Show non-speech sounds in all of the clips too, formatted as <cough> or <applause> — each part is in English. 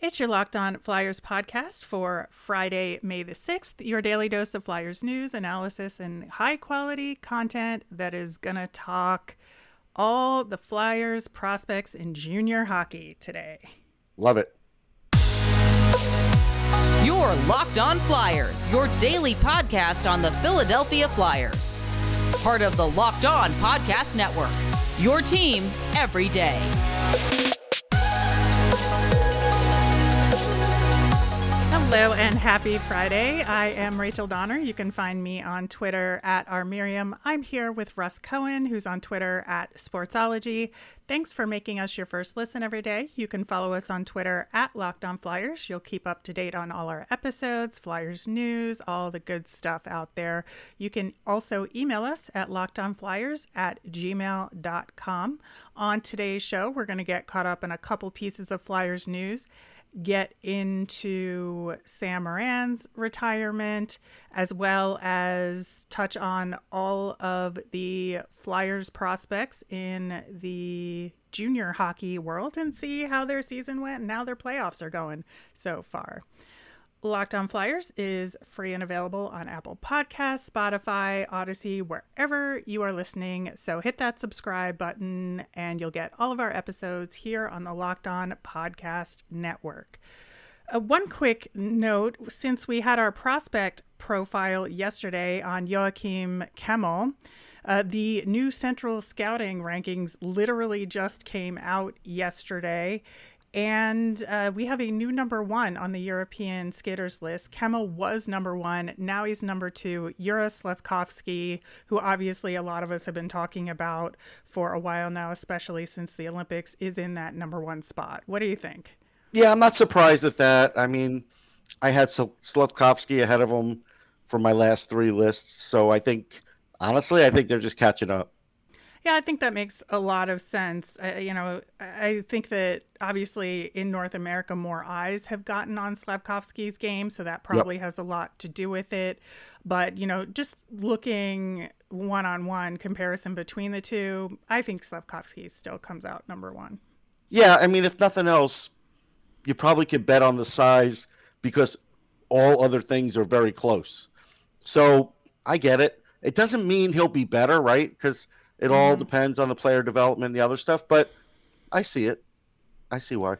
It's your Locked On Flyers podcast for Friday, May the 6th. Your daily dose of Flyers news, analysis, and high quality content that is going to talk all the Flyers prospects in junior hockey today. Love it. Your Locked On Flyers, your daily podcast on the Philadelphia Flyers. Part of the Locked On Podcast Network. Your team every day. Hello and happy Friday. I am Rachel Donner. You can find me on Twitter at rmiriam. I'm here with Russ Cohen, who's on Twitter at Sportsology. Thanks for making us your first listen every day. You can follow us on Twitter at Locked On Flyers. You'll keep up to date on all our episodes, Flyers news, all the good stuff out there. You can also email us at lockedonflyers at gmail.com. On today's show, we're going to get caught up in a couple pieces of Flyers news get into Sam Morin's retirement, as well as touch on all of the Flyers prospects in the junior hockey world and see how their season went and now their playoffs are going so far. Locked On Flyers is free and available on Apple Podcasts, Spotify, Audacy, wherever you are listening. So hit that subscribe button and you'll get all of our episodes here on the Locked On Podcast Network. Uh, one quick note since we had our prospect profile yesterday on Joakim Kemell, uh, the new Central Scouting rankings literally just came out yesterday. And uh, we have a new number one on the European skaters list. Kemell was number one. Now he's number two. Juraj Slafkovsky, who obviously a lot of us have been talking about for a while now, especially since the Olympics, is in that number one spot. What do you think? Yeah, I'm not surprised at that. I mean, I had Slafkovsky ahead of him for my last three lists. So I think, honestly, I think they're just catching up. Yeah, I think that makes a lot of sense. Uh, you know, I think that obviously in North America, more eyes have gotten on Slafkovsky's game, so that probably yep. has a lot to do with it. But, you know, just looking one on one comparison between the two, I think Slavkovsky still comes out number one. Yeah, I mean, if nothing else, you probably could bet on the size because all other things are very close. So I get it. It doesn't mean he'll be better, right? Because it mm-hmm. all depends on the player development and the other stuff, but I see it. I see why.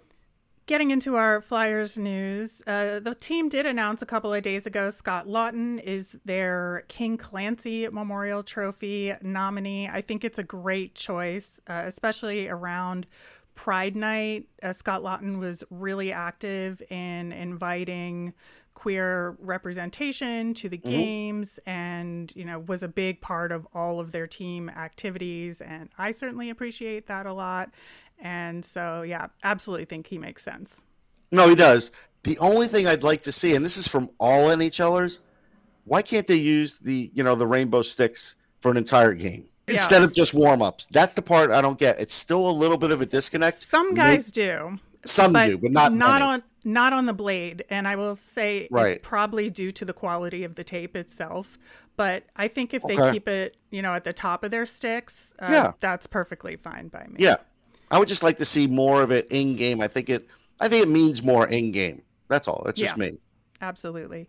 Getting into our Flyers news, uh, the team did announce a couple of days ago Scott Laughton is their King Clancy Memorial Trophy nominee. I think it's a great choice, uh, especially around Pride Night. Uh, Scott Laughton was really active in inviting queer representation to the mm-hmm. games and you know was a big part of all of their team activities. And i certainly appreciate that a lot. And so yeah absolutely think he makes sense. No he does. The only thing i'd like to see and this is from all nhlers why can't they use the you know the rainbow sticks for an entire game yeah. instead of just warm-ups? That's the part i don't get. It's still a little bit of a disconnect. Some guys Maybe, do. Some but do but not not many. on not on the blade and i will say right. it's probably due to the quality of the tape itself but i think if they keep it you know at the top of their sticks uh, yeah. that's perfectly fine by me. Yeah. I would just like to see more of it in game i think it i think it means more in game that's all. That's just me. Absolutely.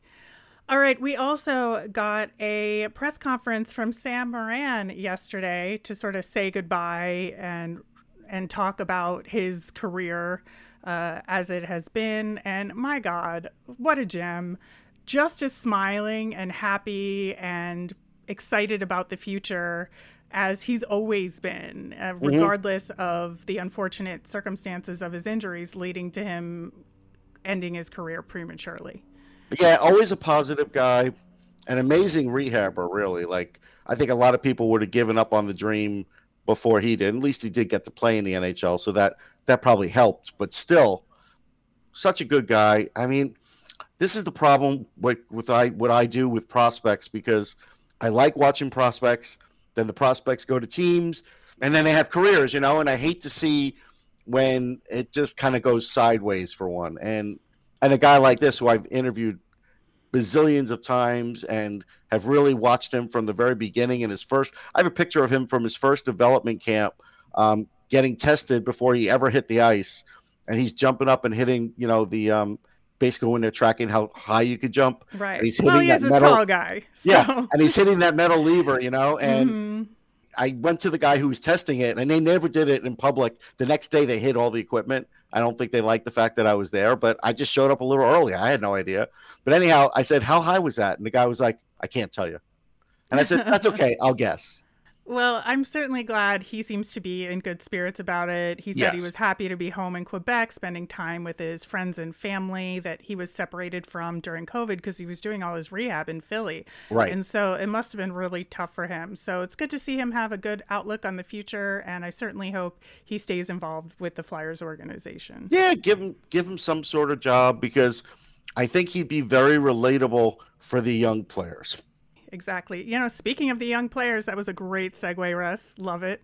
All right. We also got a press conference from sam Morin yesterday to sort of say goodbye and and talk about his career uh, as it has been. And my God, what a gem. Just as smiling and happy and excited about the future as he's always been, uh, mm-hmm. regardless of the unfortunate circumstances of his injuries leading to him ending his career prematurely. Yeah, always a positive guy, an amazing rehabber, really. Like, I think a lot of people would have given up on the dream before he did. At least he did get to play in the NHL, so that that probably helped. But still, such a good guy. I mean, this is the problem with, with I what I do with prospects because I like watching prospects. Then the prospects go to teams, and then they have careers, you know. And I hate to see when it just kind of goes sideways for one. And and a guy like this, who I've interviewed bazillions of times and have really watched him from the very beginning in his first. I have a picture of him from his first development camp, um, getting tested before he ever hit the ice and he's jumping up and hitting, you know, the um, basically when they're tracking how high you could jump. Right. And he's hitting well, he that metal, tall guy. So. Yeah, and he's hitting that metal lever, you know, and. Mhm. I went to the guy who was testing it, and they never did it in public. The next day, they hid all the equipment. I don't think they liked the fact that I was there, but I just showed up a little early. I had no idea. But anyhow, I said, "How high was that?" And the guy was like, "I can't tell you." And I said, "That's okay. I'll guess." Well, I'm certainly glad he seems to be in good spirits about it. He said he was happy to be home in Quebec, spending time with his friends and family that he was separated from during COVID because he was doing all his rehab in Philly. Right. And so it must have been really tough for him. So it's good to see him have a good outlook on the future. And I certainly hope he stays involved with the Flyers organization. Yeah, give him give him some sort of job because I think he'd be very relatable for the young players. Exactly. You know, speaking of the young players, that was a great segue, Russ. Love it.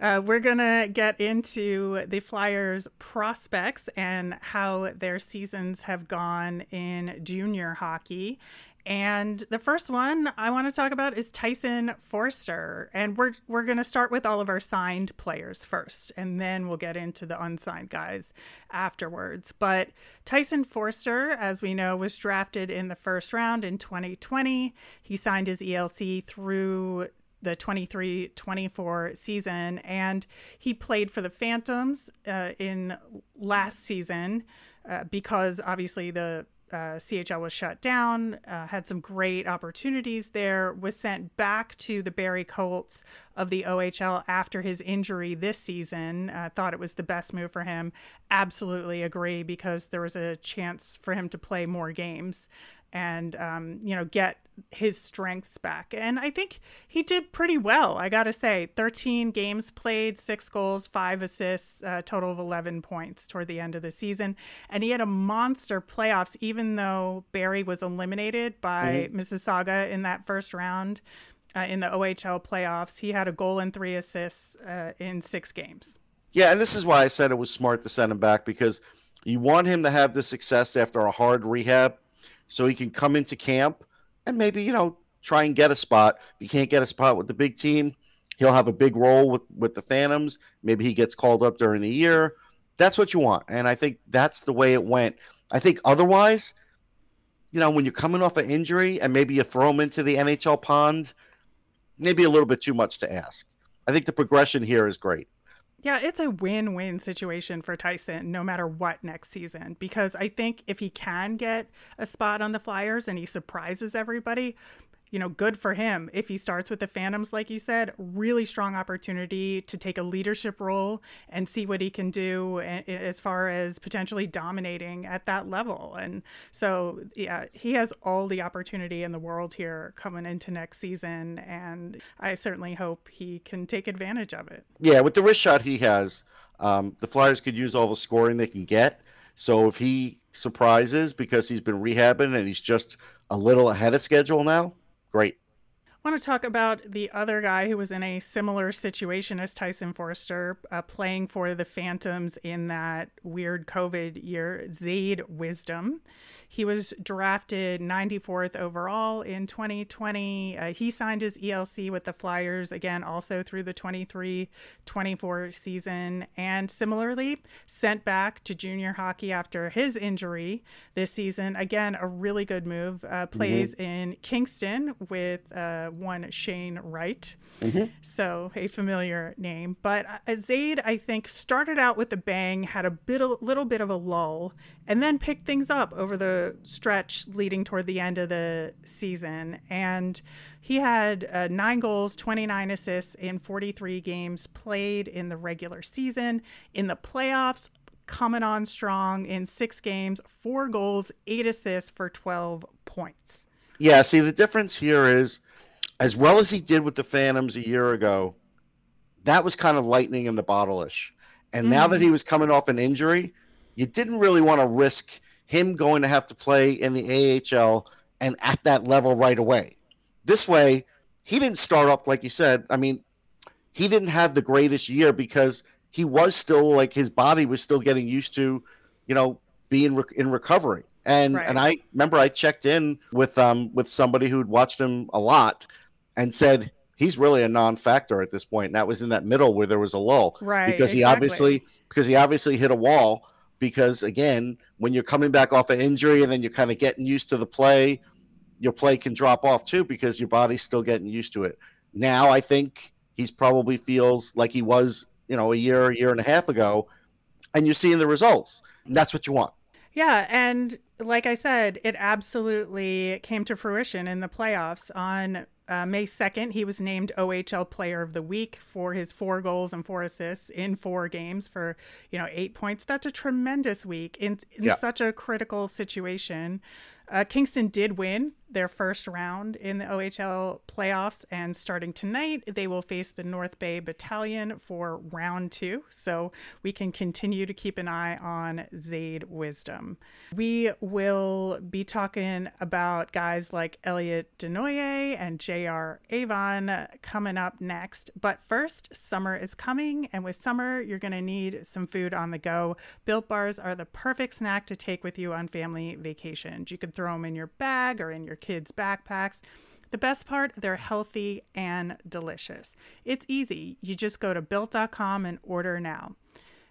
Uh, we're going to get into the Flyers prospects and how their seasons have gone in junior hockey. And the first one I want to talk about is Tyson Foerster. And we're, we're going to start with all of our signed players first, and then we'll get into the unsigned guys afterwards. But Tyson Foerster, as we know, was drafted in the first round in 2020. He signed his ELC through the 23 24 season, and he played for the Phantoms uh, in last season uh, because obviously the uh, CHL was shut down, uh, had some great opportunities there, was sent back to the Barrie Colts of the OHL after his injury this season. Uh, thought it was the best move for him. Absolutely agree because there was a chance for him to play more games and um, you know get his strengths back. And i think he did pretty well i gotta say. 13 games played six goals five assists a total of 11 points toward the end of the season. And he had a monster playoffs even though Barrie was eliminated by mississauga in that first round uh, in the ohl playoffs. He had a goal and three assists uh, in six games. Yeah, and this is why I said it was smart to send him back because you want him to have the success after a hard rehab so he can come into camp and maybe, you know, try and get a spot. If he can't get a spot with the big team, he'll have a big role with, with the Phantoms. Maybe he gets called up during the year. That's what you want. And I think that's the way it went. I think otherwise, you know, when you're coming off an injury and maybe you throw him into the NHL pond, maybe a little bit too much to ask. I think the progression here is great. Yeah, it's a win win situation for Tyson no matter what next season. Because I think if he can get a spot on the Flyers and he surprises everybody, you know, good for him. If he starts with the Phantoms, like you said, really strong opportunity to take a leadership role and see what he can do as far as potentially dominating at that level. And so, yeah, he has all the opportunity in the world here coming into next season. And I certainly hope he can take advantage of it. Yeah, with the wrist shot he has, um, the Flyers could use all the scoring they can get. So if he surprises because he's been rehabbing and he's just a little ahead of schedule now, great. I want to talk about the other guy who was in a similar situation as Tyson Foerster, uh, playing for the Phantoms in that weird COVID year, Zayde Wisdom. He was drafted 94th overall in 2020. Uh, he signed his ELC with the Flyers again, also through the 23 24 season, and similarly sent back to junior hockey after his injury this season. Again, a really good move. Uh, plays in Kingston with uh, one Shane Wright. So a familiar name. But uh, Zayde, I think, started out with a bang, had a bit, a little bit of a lull, and then picked things up over the stretch leading toward the end of the season. And he had uh, nine goals, 29 assists in 43 games played in the regular season. In the playoffs, coming on strong in six games, four goals, eight assists for 12 points. Yeah, see, the difference here is as well as he did with the Phantoms a year ago, that was kind of lightning in the bottle ish. And now that he was coming off an injury, you didn't really want to risk him going to have to play in the AHL and at that level right away. This way, he didn't start off like you said. I mean, he didn't have the greatest year because he was still like his body was still getting used to, you know, being rec- in recovery. And Right. and I remember I checked in with um with somebody who'd watched him a lot and said he's really a non-factor at this point. And that was in that middle where there was a lull Right, because he exactly. obviously because he obviously hit a wall because again, when you're coming back off an injury and then you're kind of getting used to the play, your play can drop off too because your body's still getting used to it. Now I think he's probably feels like he was, you know, a year, a year and a half ago, and you're seeing the results. And that's what you want. Yeah, and like I said, it absolutely came to fruition in the playoffs on uh, May 2nd, he was named OHL Player of the Week for his four goals and four assists in four games for, you know, eight points. That's a tremendous week in, in yeah. such a critical situation. Uh, Kingston did win their first round in the OHL playoffs, and starting tonight, they will face the North Bay Battalion for round two. So we can continue to keep an eye on Zayde Wisdom. We will be talking about guys like Elliot Desnoyers and JR Avon coming up next. But first, summer is coming, and with summer, you're going to need some food on the go. Built bars are the perfect snack to take with you on family vacations. You can throw them in your bag or in your kids' backpacks. The best part, they're healthy and delicious. It's easy. You just go to built.com and order now.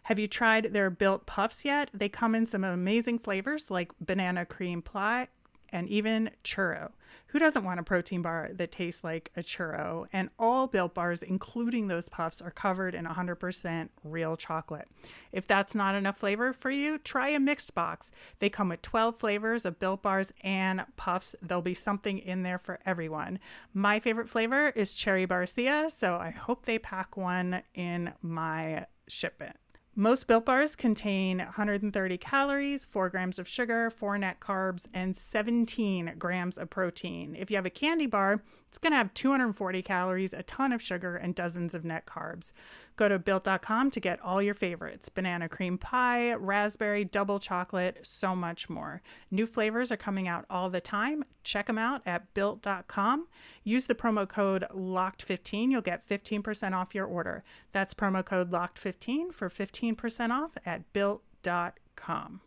Have you tried their built puffs yet? They come in some amazing flavors like banana cream pie and even churro. Who doesn't want a protein bar that tastes like a churro? And all built bars, including those puffs, are covered in 100% real chocolate. If that's not enough flavor for you, try a mixed box. They come with 12 flavors of built bars and puffs. There'll be something in there for everyone. My favorite flavor is cherry barcia, so I hope they pack one in my shipment. Most built bars contain 130 calories, 4 grams of sugar, 4 net carbs, and 17 grams of protein. If you have a candy bar, it's going to have 240 calories, a ton of sugar, and dozens of net carbs. Go to built.com to get all your favorites banana cream pie, raspberry, double chocolate, so much more. New flavors are coming out all the time. Check them out at built.com. Use the promo code LOCKED15. You'll get 15% off your order. That's promo code LOCKED15 for 15% off at built.com.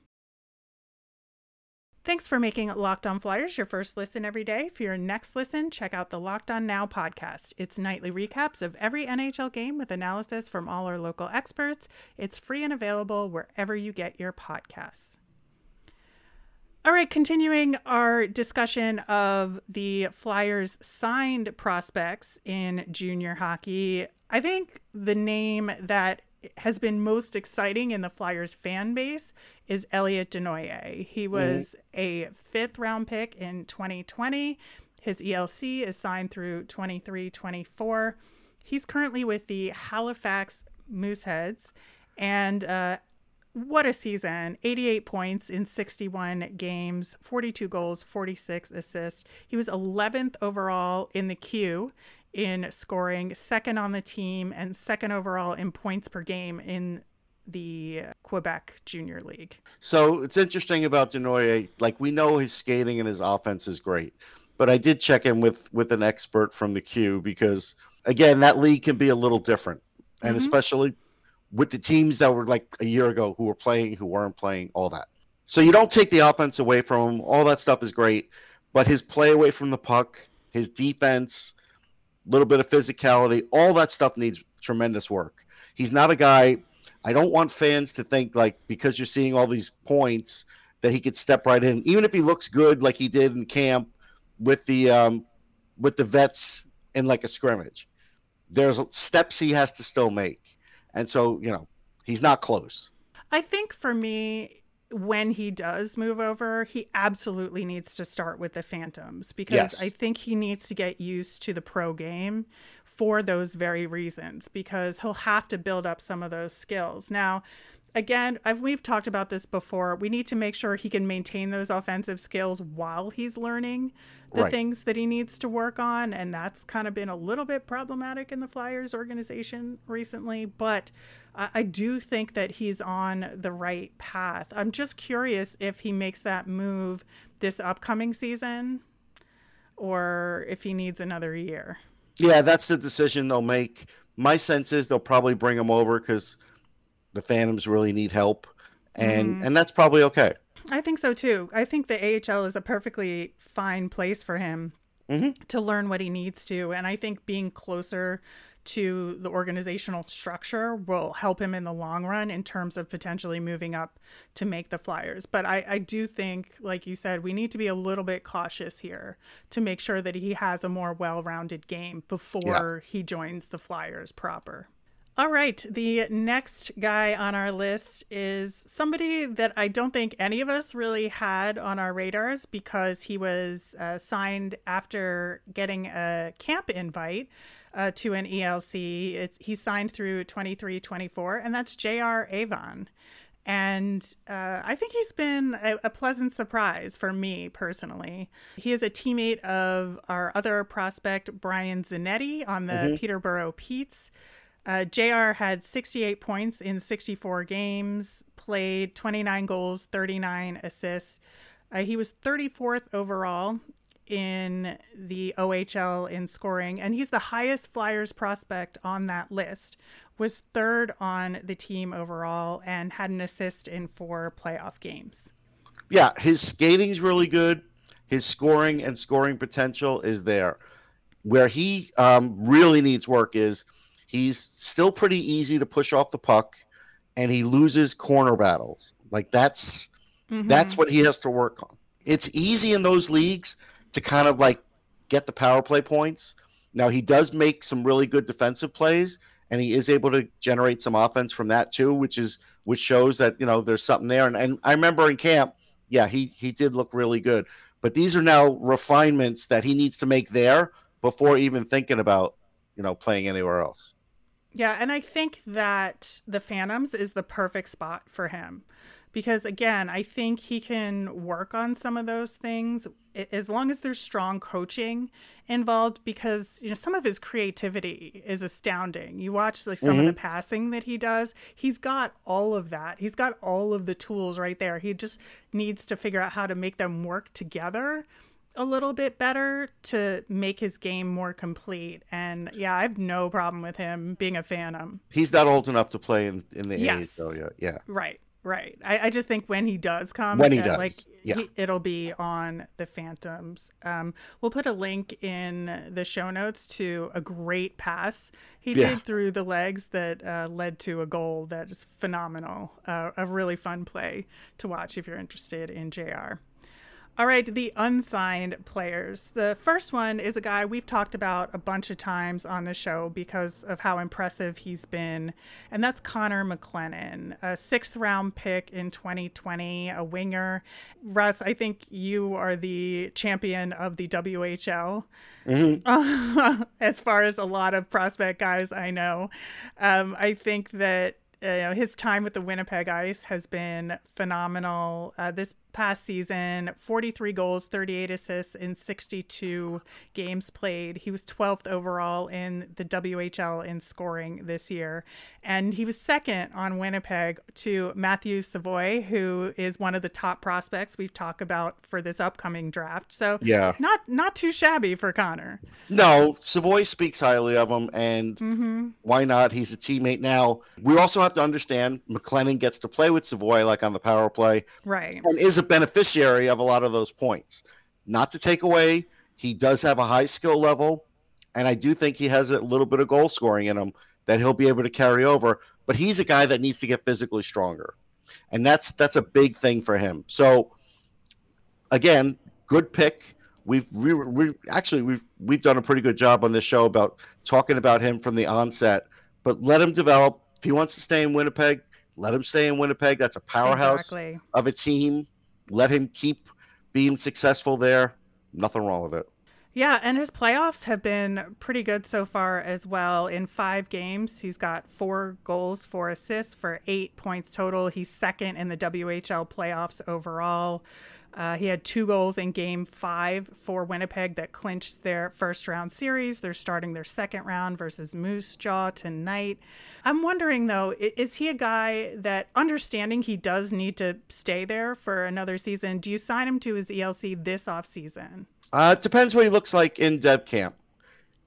Thanks for making Locked On Flyers your first listen every day. For your next listen, check out the Locked On Now podcast. It's nightly recaps of every NHL game with analysis from all our local experts. It's free and available wherever you get your podcasts. All right, continuing our discussion of the Flyers signed prospects in junior hockey, I think the name that has been most exciting in the Flyers fan base is Elliot Desnoyers. He mm-hmm. was mm-hmm. a fifth round pick in 2020. His ELC is signed through 23 24. He's currently with the Halifax Mooseheads. And uh, what a season 88 points in 61 games, 42 goals, 46 assists. He was 11th overall in the Q in scoring, second on the team, and second overall in points per game in the Quebec Junior League. So it's interesting about Desnoyers. Like we know his skating and his offense is great, but I did check in with with an expert from the Q because again that league can be a little different, and mm-hmm. especially with the teams that were like a year ago who were playing, who weren't playing, all that. So you don't take the offense away from him. All that stuff is great, but his play away from the puck, his defense little bit of physicality, all that stuff needs tremendous work. He's not a guy. I don't want fans to think like because you're seeing all these points that he could step right in, even if he looks good like he did in camp with the um, with the vets in like a scrimmage. There's steps he has to still make, and so you know he's not close. I think for me, when he does move over, he absolutely needs to start with the Phantoms because yes. I think he needs to get used to the pro game for those very reasons because he'll have to build up some of those skills. Now, again, I've, we've talked about this before. We need to make sure he can maintain those offensive skills while he's learning the right. things that he needs to work on. And that's kind of been a little bit problematic in the Flyers organization recently. But I, I do think that he's on the right path. I'm just curious if he makes that move this upcoming season or if he needs another year. Yeah, that's the decision they'll make. My sense is they'll probably bring him over because the Phantoms really need help, and mm-hmm. and that's probably okay. I think so too. I think the AHL is a perfectly fine place for him mm-hmm. to learn what he needs to, and I think being closer to the organizational structure will help him in the long run in terms of potentially moving up to make the Flyers. But I, I do think, like you said, we need to be a little bit cautious here to make sure that he has a more well rounded game before yeah. he joins the Flyers proper. All right. The next guy on our list is somebody that I don't think any of us really had on our radars because he was uh, signed after getting a camp invite uh, to an ELC. It's, he signed through 2324, and that's J.R. Avon. And uh, I think he's been a, a, pleasant surprise for me personally. He is a teammate of our other prospect, Brian Zanetti, on the mm-hmm. Peterborough Petes. Uh, JR had 68 points in 64 games, played 29 goals, 39 assists. Uh, he was 34th overall in the OHL in scoring, and he's the highest Flyers prospect on that list. Was third on the team overall and had an assist in four playoff games. Yeah, his skating's really good. His scoring and scoring potential is there. Where he um, really needs work is – He's still pretty easy to push off the puck, and he loses corner battles. Like that's mm-hmm. that's what he has to work on. It's easy in those leagues to kind of like get the power play points. Now he does make some really good defensive plays, and he is able to generate some offense from that too, which is which shows that you know there's something there. And, and I remember in camp, yeah, he he did look really good. But these are now refinements that he needs to make there before even thinking about you know playing anywhere else. Yeah, and I think that the Phantoms is the perfect spot for him because again, I think he can work on some of those things as long as there's strong coaching involved because you know some of his creativity is astounding. You watch like some mm-hmm. of the mm-hmm. passing that he does, he's got all of that. He's got all of the tools right there. He just needs to figure out how to make them work together a little bit better to make his game more complete. And yeah, I have no problem with him being a phantom. He's not old enough to play in, in the yes. AHL yet. Yeah. Right. Right. I, I just think when he does come, when he uh, does, like yeah. he, it'll be on the Phantoms. Um, we'll put a link in the show notes to a great pass he yeah. did through the legs that uh, led to a goal that is phenomenal. Uh, a really fun play to watch if you're interested in JR. All right, the unsigned players. The first one is a guy we've talked about a bunch of times on the show because of how impressive he's been, and that's Connor McClennon, a sixth round pick in 2020, a winger. Russ, I think you are the champion of the WHL. Mm-hmm. <laughs> as far as a lot of prospect guys I know, um, I think that uh, you know, his time with the Winnipeg Ice has been phenomenal. Uh, this past season 43 goals, 38 assists in 62 games played. He was 12th overall in the WHL in scoring this year. And he was second on Winnipeg to Matthew Savoie, who is one of the top prospects we've talked about for this upcoming draft. So, yeah, not not too shabby for Connor. No, Savoie speaks highly of him, and mm-hmm. why not? He's a teammate now. We also have to understand McClennon gets to play with Savoie like on the power play. Right. And is a beneficiary of a lot of those points. Not to take away, he does have a high skill level, and I do think he has a little bit of goal scoring in him that he'll be able to carry over. But he's a guy that needs to get physically stronger, and that's that's a big thing for him. So, again, good pick. We've we, we actually we've we've done a pretty good job on this show about talking about him from the onset. But let him develop. If he wants to stay in Winnipeg, let him stay in Winnipeg. That's a powerhouse exactly. of a team let him keep being successful there. Nothing wrong with it. Yeah, and his playoffs have been pretty good so far as well. In five games, he's got four goals, four assists for eight points total. He's second in the WHL playoffs overall. Uh, he had two goals in game five for Winnipeg that clinched their first round series. They're starting their second round versus Moose Jaw tonight. I'm wondering though, is he a guy that understanding he does need to stay there for another season? Do you sign him to his ELC this offseason? Uh, it depends what he looks like in dev camp.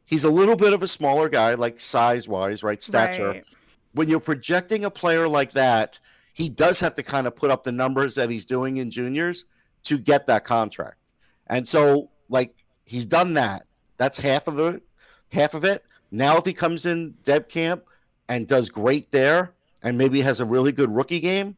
He's a little bit of a smaller guy, like size wise, right? Stature. Right. When you're projecting a player like that, he does have to kind of put up the numbers that he's doing in juniors to get that contract. And so, like, he's done that. That's half of the half of it. Now, if he comes in dev camp and does great there, and maybe has a really good rookie game,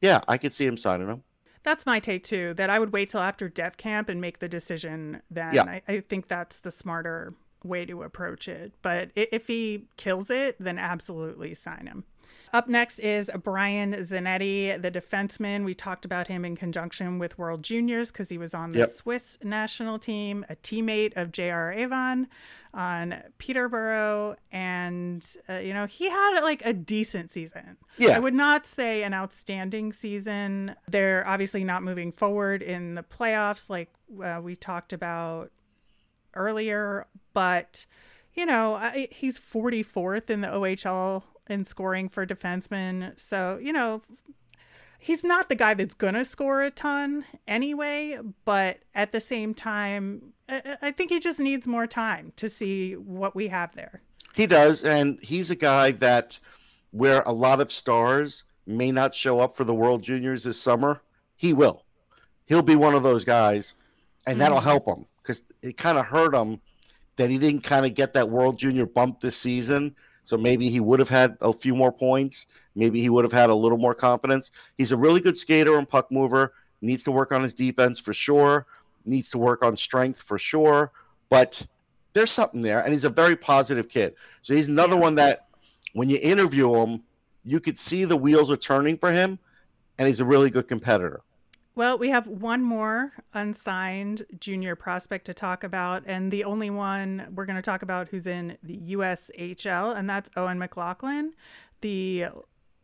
yeah, I could see him signing him. That's my take too. That I would wait till after dev camp and make the decision then. Yeah. I, I think that's the smarter way to approach it. But if he kills it, then absolutely sign him. Up next is Brian Zanetti, the defenseman. We talked about him in conjunction with World Juniors because he was on the Yep. Swiss national team, a teammate of J.R. Avon on Peterborough. And, uh, you know, he had like a decent season. Yeah. I would not say an outstanding season. They're obviously not moving forward in the playoffs like uh, we talked about earlier, but you know, I, he's 44th in the OHL in scoring for defensemen. So, you know, he's not the guy that's going to score a ton anyway, but at the same time, I, I think he just needs more time to see what we have there. He does, and he's a guy that where a lot of stars may not show up for the World Juniors this summer, he will. He'll be one of those guys, and that'll mm. help him because it kind of hurt him that he didn't kind of get that World Junior bump this season. So maybe he would have had a few more points. Maybe he would have had a little more confidence. He's a really good skater and puck mover. Needs to work on his defense for sure. Needs to work on strength for sure. But there's something there, and he's a very positive kid. So he's another one that, when you interview him, you could see the wheels are turning for him, and he's a really good competitor. Well, we have one more unsigned junior prospect to talk about, and the only one we're going to talk about who's in the USHL, and that's Owen McLaughlin, the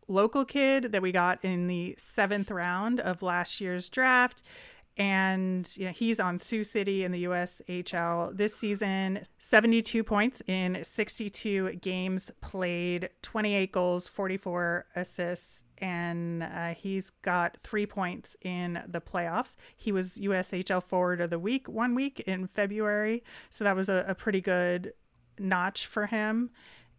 local kid that we got in the seventh round of last year's draft. And you know, he's on Sioux City in the USHL this season. 72 points in 62 games played, 28 goals, 44 assists, and uh, he's got three points in the playoffs. He was USHL Forward of the Week one week in February, so that was a, a pretty good notch for him.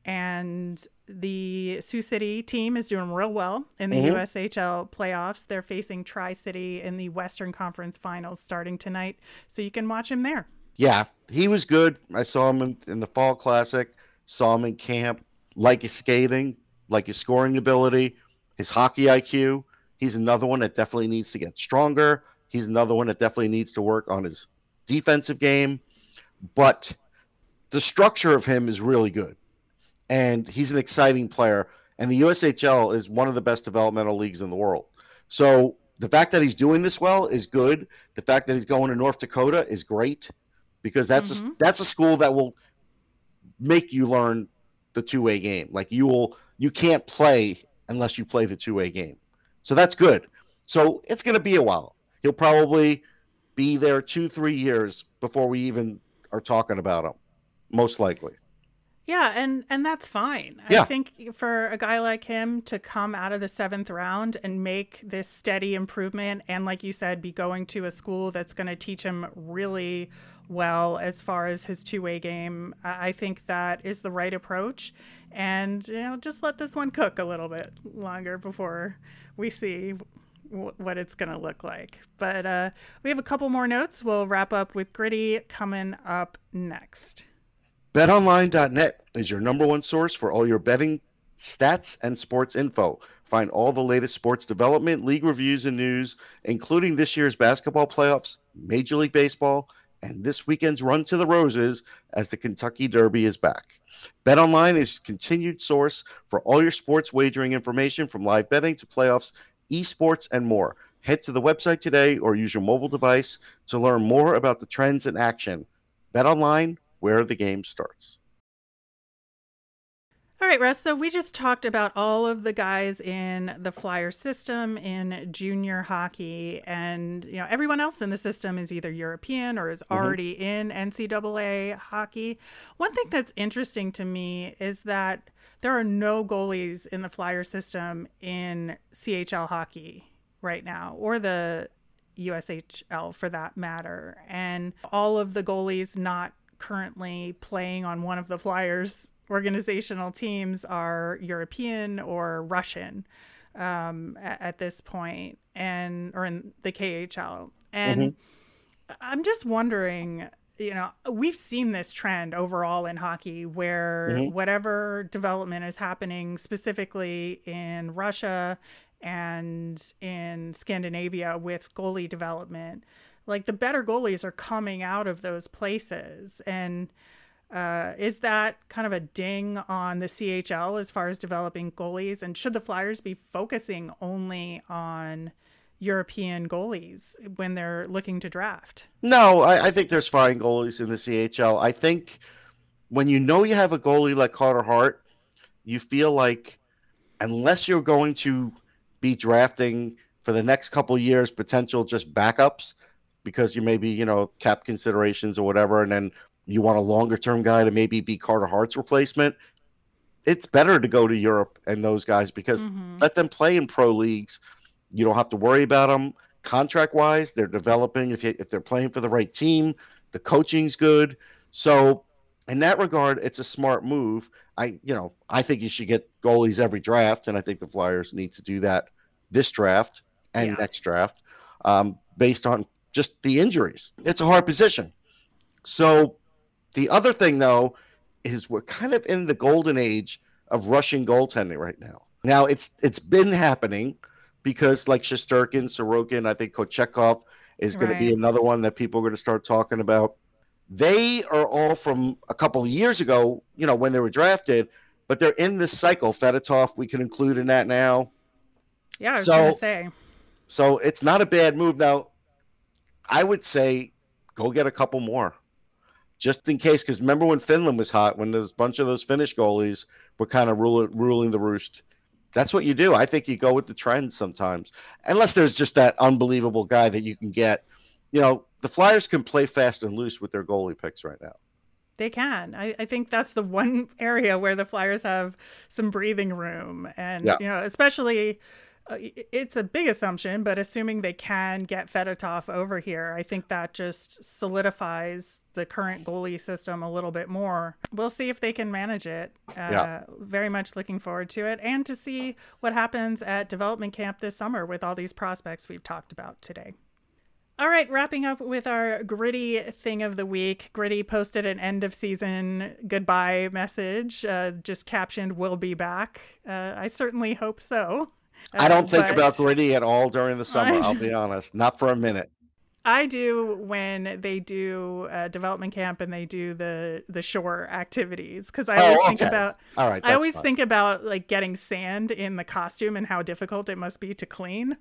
And the Sioux City team is doing real well in the mm-hmm. USHL playoffs. They're facing Tri City in the Western Conference Finals starting tonight, so you can watch him there. Yeah, he was good. I saw him in, in the Fall Classic, saw him in camp, like his skating, like his scoring ability, his hockey IQ. He's another one that definitely needs to get stronger. He's another one that definitely needs to work on his defensive game. But the structure of him is really good. And he's an exciting player. And the USHL is one of the best developmental leagues in the world. So the fact that he's doing this well is good. The fact that he's going to North Dakota is great because that's a, mm-hmm. that's a school that will make you learn the two-way game. Like you will you can't play unless you play the two-way game. So that's good. So it's going to be a while. He'll probably be there 2-3 years before we even are talking about him. Most likely. Yeah, and and that's fine. I think for a guy like him to come out of the seventh round and make this steady improvement, and like you said, be going to a school that's going to teach him really well as far as his two way game, I I think that is the right approach. And you know, just let this one cook a little bit longer before we see w- what it's going to look like. But uh, we have a couple more notes. We'll wrap up with Gritty coming up next. BetOnline.net is your number one source for all your betting stats and sports info. Find all the latest sports development, league reviews, and news, including this year's basketball playoffs, Major League Baseball, and this weekend's run to the Roses as the Kentucky Derby is back. BetOnline is continued source for all your sports wagering information from live betting to playoffs, esports, and more. Head to the website today or use your mobile device to learn more about the trends in action. BetOnline, where the game starts. All right, Russ. So we just talked about all of the guys in the Flyer system in junior hockey, and you know everyone else in the system is either European or is mm-hmm. already in NCAA hockey. One thing that's interesting to me is that there are no goalies in the Flyer system in CHL hockey right now, or the USHL for that matter, and all of the goalies not currently playing on one of the Flyers organizational teams are European or Russian um, at, at this point, and or in the KHL. And I'm just wondering, you know, we've seen this trend overall in hockey where Mhm. whatever development is happening specifically in Russia and in Scandinavia with goalie development, like the better goalies are coming out of those places. And uh, is that kind of a ding on the CHL as far as developing goalies? And should the Flyers be focusing only on European goalies when they're looking to draft? No, I, I think there's fine goalies in the CHL. I think when you know you have a goalie like Carter Hart, you feel like unless you're going to be drafting for the next couple years potential just backups because you maybe you know cap considerations or whatever, and then you want a longer term guy to maybe be Carter Hart's replacement. It's better to go to Europe and those guys because Mhm. let them play in pro leagues. You don't have to worry about them contract wise. They're developing if you, if they're playing for the right team. The coaching's good. So in that regard, it's a smart move. I you know I think you should get goalies every draft, and I think the Flyers need to do that this draft and Yeah. next draft, um, based on just the injuries. It's a hard position. So the other thing though is we're kind of in the golden age of Russian goaltending right now. Now it's it's been happening because like Shesterkin, Sorokin, I think Kochetkov is going to be another one that people are going to start talking about. They are all from a couple of years ago, you know, when they were drafted, but they're in this cycle. Fedotov, we can include in that now. Yeah, I was So- going to say. So it's not a bad move. Now, I would say go get a couple more just in case. Because remember when Finland was hot, when there's a bunch of those Finnish goalies were kind of ruling, ruling the roost. That's what you do. I think you go with the trends sometimes, unless there's just that unbelievable guy that you can get. You know, the Flyers can play fast and loose with their goalie picks right now. They can. I, I think that's the one <laughs> area where the Flyers have some breathing room. And, Yeah. you know, especially, it's a big assumption, but assuming they can get Fedotov over here, I think that just solidifies the current goalie system a little bit more. We'll see if they can manage it. Uh, Yeah. Very much looking forward to it and to see what happens at development camp this summer with all these prospects we've talked about today. All right, wrapping up with our gritty thing of the week. Gritty posted an end of season goodbye message, uh, just captioned, We'll be back. Uh, I certainly hope so. I Uh, don't think about gritty at all during the <laughs> summer. I'll be honest, not for a minute. I do when they do uh, development camp and they do the the shore activities because I Oh, always think about All right, I always fine. think about like getting sand in the costume and how difficult it must be to clean.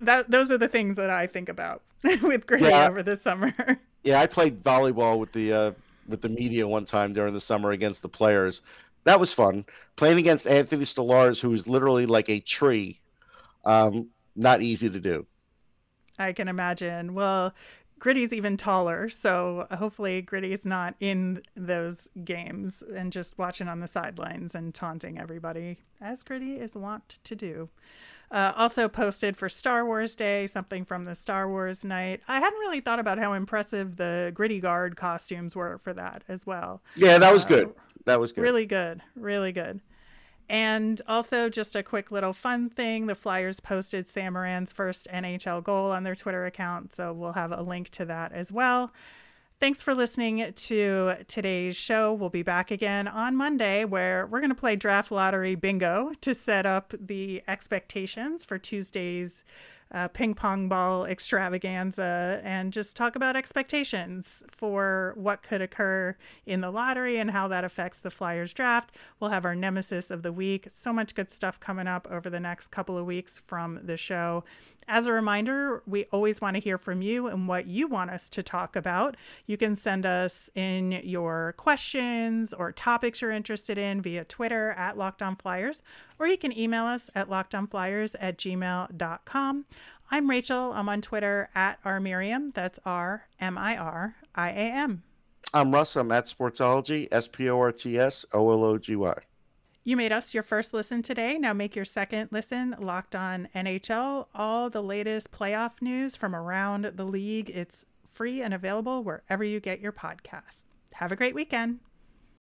That those are the things that I think about <laughs> with Gritty Yeah. over the summer. Yeah, I played volleyball with the uh, with the media one time during the summer against the players. That was fun. Playing against Anthony Stolarz, who's literally like a tree. Um, not easy to do. I can imagine. Well, Gritty's even taller, so hopefully Gritty's not in those games and just watching on the sidelines and taunting everybody, as Gritty is wont to do. Uh, also posted for Star Wars Day, something from the Star Wars night. I hadn't really thought about how impressive the Gritty Guard costumes were for that as well. Yeah, that was Uh, good. That was good. Really good. Really good. And also, just a quick little fun thing the Flyers posted Sam Morin's first NHL goal on their Twitter account. So we'll have a link to that as well. Thanks for listening to today's show. We'll be back again on Monday where we're going to play draft lottery bingo to set up the expectations for Tuesday's uh, ping pong ball extravaganza and just talk about expectations for what could occur in the lottery and how that affects the Flyers draft. We'll have our nemesis of the week. So much good stuff coming up over the next couple of weeks from the show. As a reminder, we always want to hear from you and what you want us to talk about. You can send us in your questions or topics you're interested in via Twitter at Locked On Flyers, or you can email us at lockedonflyers at gmail.com. I'm Rachel. I'm on Twitter at rmiriam. That's R M I R I A M. I'm Russ. I'm at Sportsology. S P O R T S O L O G Y. You made us your first listen today. Now make your second listen locked on NHL. All the latest playoff news from around the league. It's free and available wherever you get your podcasts. Have a great weekend.